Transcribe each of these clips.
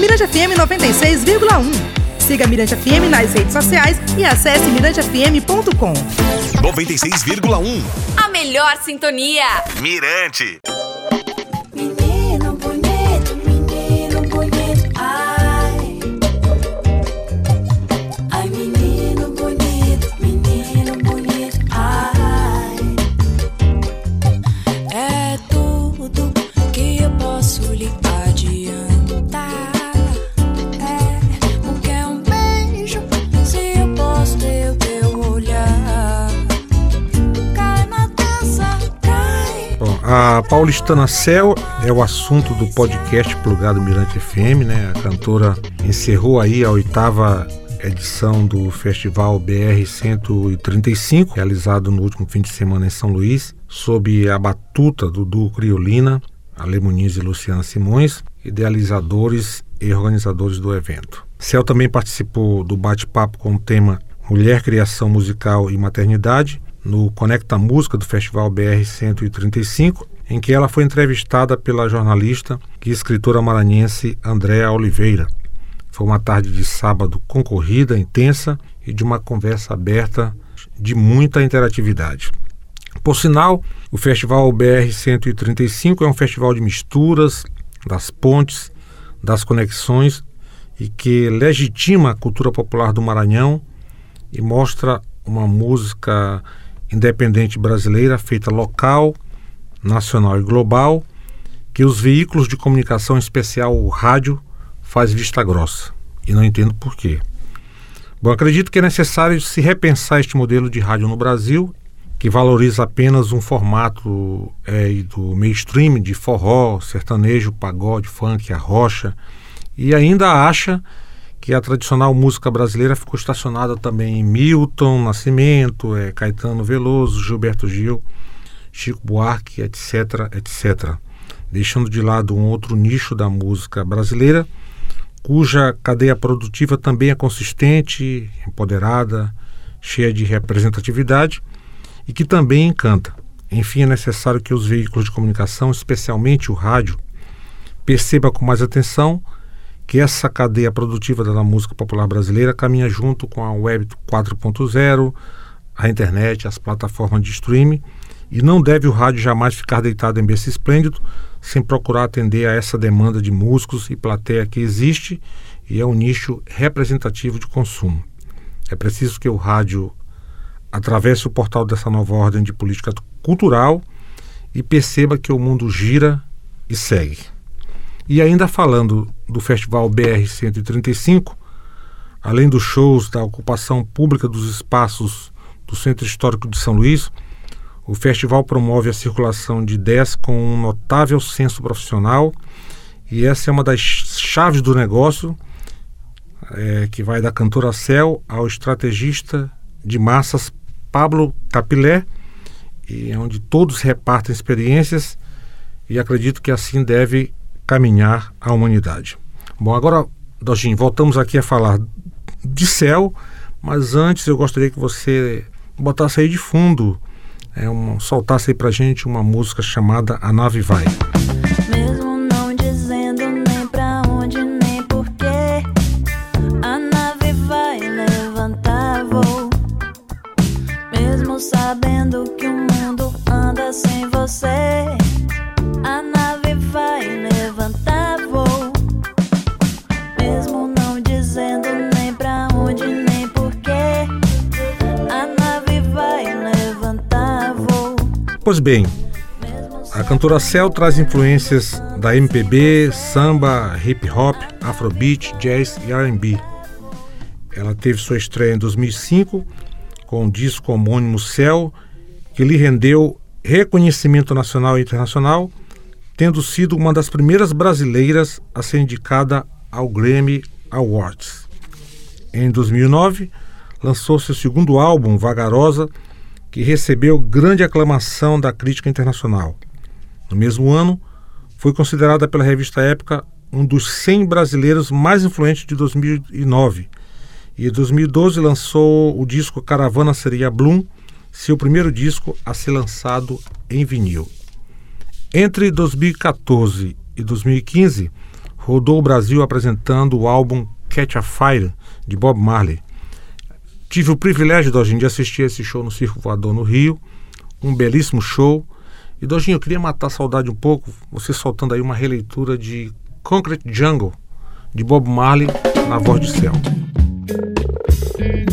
Mirante FM 96,1. Siga Mirante FM nas redes sociais e acesse mirantefm.com. 96,1. A melhor sintonia. Mirante. A paulistana Cel é o assunto do podcast Plugado Mirante FM, né? A cantora encerrou aí a oitava edição do Festival BR 135, realizado no último fim de semana em São Luís, sob a batuta do duo Criolina, Ale Muniz e Luciana Simões, idealizadores e organizadores do evento. Cel também participou do bate-papo com o tema Mulher, Criação Musical e Maternidade, no Conecta Música do Festival BR 135, em que ela foi entrevistada pela jornalista e escritora maranhense Andréa Oliveira. Foi uma tarde de sábado concorrida, intensa e de uma conversa aberta de muita interatividade. Por sinal, o Festival BR 135 é um festival de misturas, das pontes, das conexões e que legitima a cultura popular do Maranhão e mostra uma música independente brasileira feita local, nacional e global, que os veículos de comunicação, especial o rádio, faz vista grossa. E não entendo por quê. Bom, acredito que é necessário se repensar este modelo de rádio no Brasil, que valoriza apenas um formato é, do mainstream de forró, sertanejo, pagode, funk, arrocha, e ainda acha que a tradicional música brasileira ficou estacionada também em Milton Nascimento, é, Caetano Veloso, Gilberto Gil, Chico Buarque, etc, etc. Deixando de lado um outro nicho da música brasileira, cuja cadeia produtiva também é consistente, empoderada, cheia de representatividade e que também encanta. Enfim, é necessário que os veículos de comunicação, especialmente o rádio, perceba com mais atenção que essa cadeia produtiva da música popular brasileira caminha junto com a web 4.0, a internet, as plataformas de streaming, e não deve o rádio jamais ficar deitado em berço esplêndido sem procurar atender a essa demanda de músicos e plateia que existe e é um nicho representativo de consumo. É preciso que o rádio atravesse o portal dessa nova ordem de política cultural e perceba que o mundo gira e segue. E ainda falando do Festival BR 135, além dos shows da ocupação pública dos espaços do Centro Histórico de São Luís, o festival promove a circulação de ideias com um notável senso profissional. E essa é uma das chaves do negócio, é, que vai da cantora Cel ao estrategista de massas Pablo Capilé, e é onde todos repartem experiências e acredito que assim deve caminhar a humanidade. Bom, agora, Dojin, voltamos aqui a falar de céu, mas antes eu gostaria que você botasse aí de fundo, é, um, soltasse aí pra gente uma música chamada A Nave Vai. Pois bem, a cantora Cel traz influências da MPB, samba, hip hop, afrobeat, jazz e R&B. Ela teve sua estreia em 2005 com o disco homônimo Cel, que lhe rendeu reconhecimento nacional e internacional, tendo sido uma das primeiras brasileiras a ser indicada ao Grammy Awards. Em 2009, lançou seu segundo álbum, Vagarosa, que recebeu grande aclamação da crítica internacional. No mesmo ano, foi considerada pela revista Época um dos 100 brasileiros mais influentes de 2009. E em 2012 lançou o disco Caravana Seria Bloom, seu primeiro disco a ser lançado em vinil. Entre 2014 e 2015, rodou o Brasil apresentando o álbum Catch a Fire de Bob Marley. Tive o privilégio, Dojinho, de assistir esse show no Circo Voador no Rio, um belíssimo show. E Dojinho, eu queria matar a saudade um pouco, você soltando aí uma releitura de Concrete Jungle de Bob Marley na voz de céu.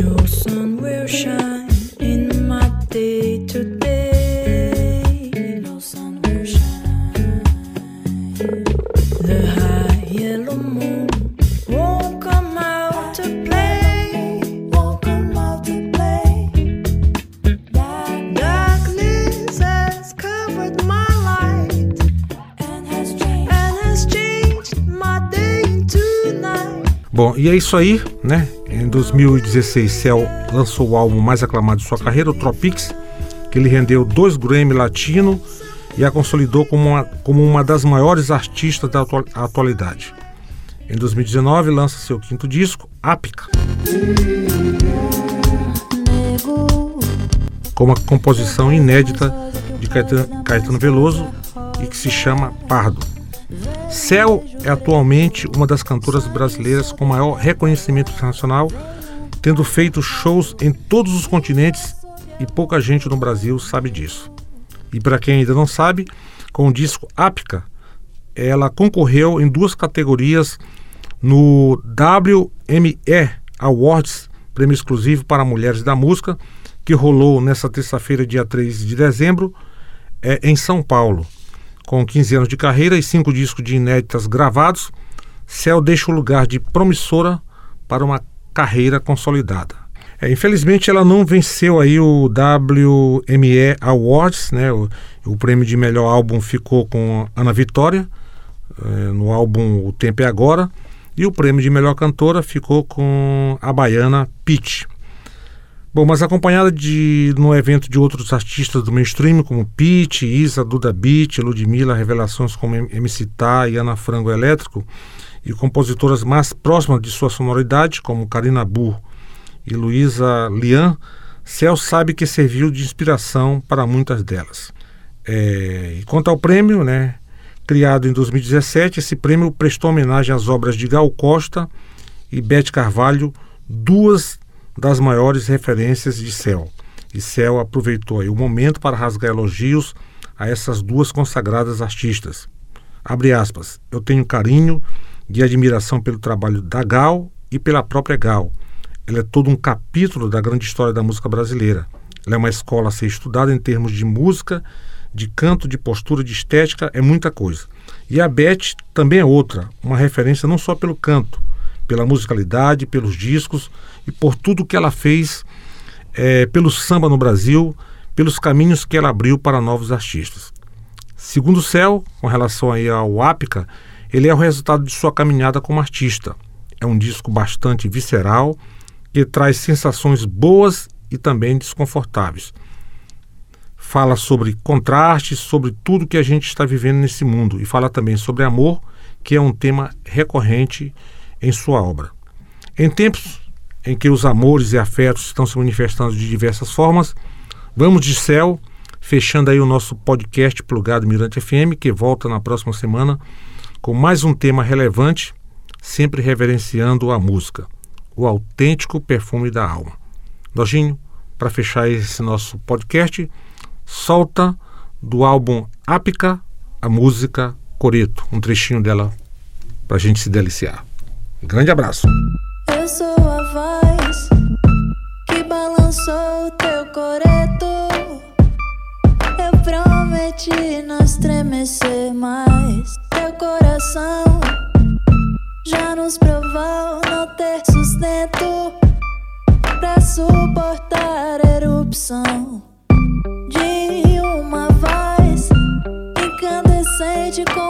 No sun will shine in my day today. No sun will shine. The high yellow moon Bom, e é isso aí, né? Em 2016, Cell lançou o álbum mais aclamado de sua carreira, o Tropics, que lhe rendeu dois Grammy Latino e a consolidou como uma, como uma das maiores artistas da atua- atualidade. Em 2019, lança seu quinto disco, Ápica, com uma composição inédita de Caetano, Caetano Veloso e que se chama Pardo. Cel é atualmente uma das cantoras brasileiras com maior reconhecimento internacional, tendo feito shows em todos os continentes e pouca gente no Brasil sabe disso. E para quem ainda não sabe, com o disco Ápica, ela concorreu em duas categorias no WME Awards, prêmio exclusivo para mulheres da música, que rolou nesta terça-feira, dia 3 de dezembro, é, em São Paulo. Com 15 anos de carreira e cinco discos de inéditas gravados, Cell deixa o lugar de promissora para uma carreira consolidada. É, infelizmente ela não venceu aí o WME Awards, né? O, o prêmio de melhor álbum ficou com Ana Vitória, eh, no álbum O Tempo é Agora, e o prêmio de melhor cantora ficou com a baiana Pitty. Bom, mas acompanhada de no evento de outros artistas do mainstream, como Pitty, Isa, Duda Beat, Ludmilla, revelações como MC Tá e Ana Frango Elétrico, e compositoras mais próximas de sua sonoridade, como Karina Burr e Luísa Lian, Cel sabe que serviu de inspiração para muitas delas. É, e quanto ao prêmio, né, criado em 2017, esse prêmio prestou homenagem às obras de Gal Costa e Beth Carvalho, duas das maiores referências de Cel. E Cel aproveitou o momento para rasgar elogios a essas duas consagradas artistas. Abre aspas, eu tenho carinho e admiração pelo trabalho da Gal e pela própria Gal. Ela é todo um capítulo da grande história da música brasileira. Ela é uma escola a ser estudada em termos de música, de canto, de postura, de estética, é muita coisa. E a Beth também é outra, uma referência não só pelo canto, pela musicalidade, pelos discos e por tudo que ela fez é, pelo samba no Brasil, pelos caminhos que ela abriu para novos artistas. Segundo o Céu, com relação aí ao Ápica, ele é o resultado de sua caminhada como artista. É um disco bastante visceral, que traz sensações boas e também desconfortáveis. Fala sobre contrastes, sobre tudo que a gente está vivendo nesse mundo e fala também sobre amor, que é um tema recorrente em sua obra. Em tempos em que os amores e afetos estão se manifestando de diversas formas, vamos de céu, fechando aí o nosso podcast plugado Mirante FM, que volta na próxima semana com mais um tema relevante, sempre reverenciando a música, o autêntico perfume da alma. Dojinho, para fechar esse nosso podcast, solta do álbum Ápica a música Coreto, um trechinho dela para a gente se deliciar. Grande abraço. Eu sou a voz que balançou teu coreto. Eu prometi não estremecer mais. Teu coração já nos provou não ter sustento pra suportar a erupção de uma voz incandescente como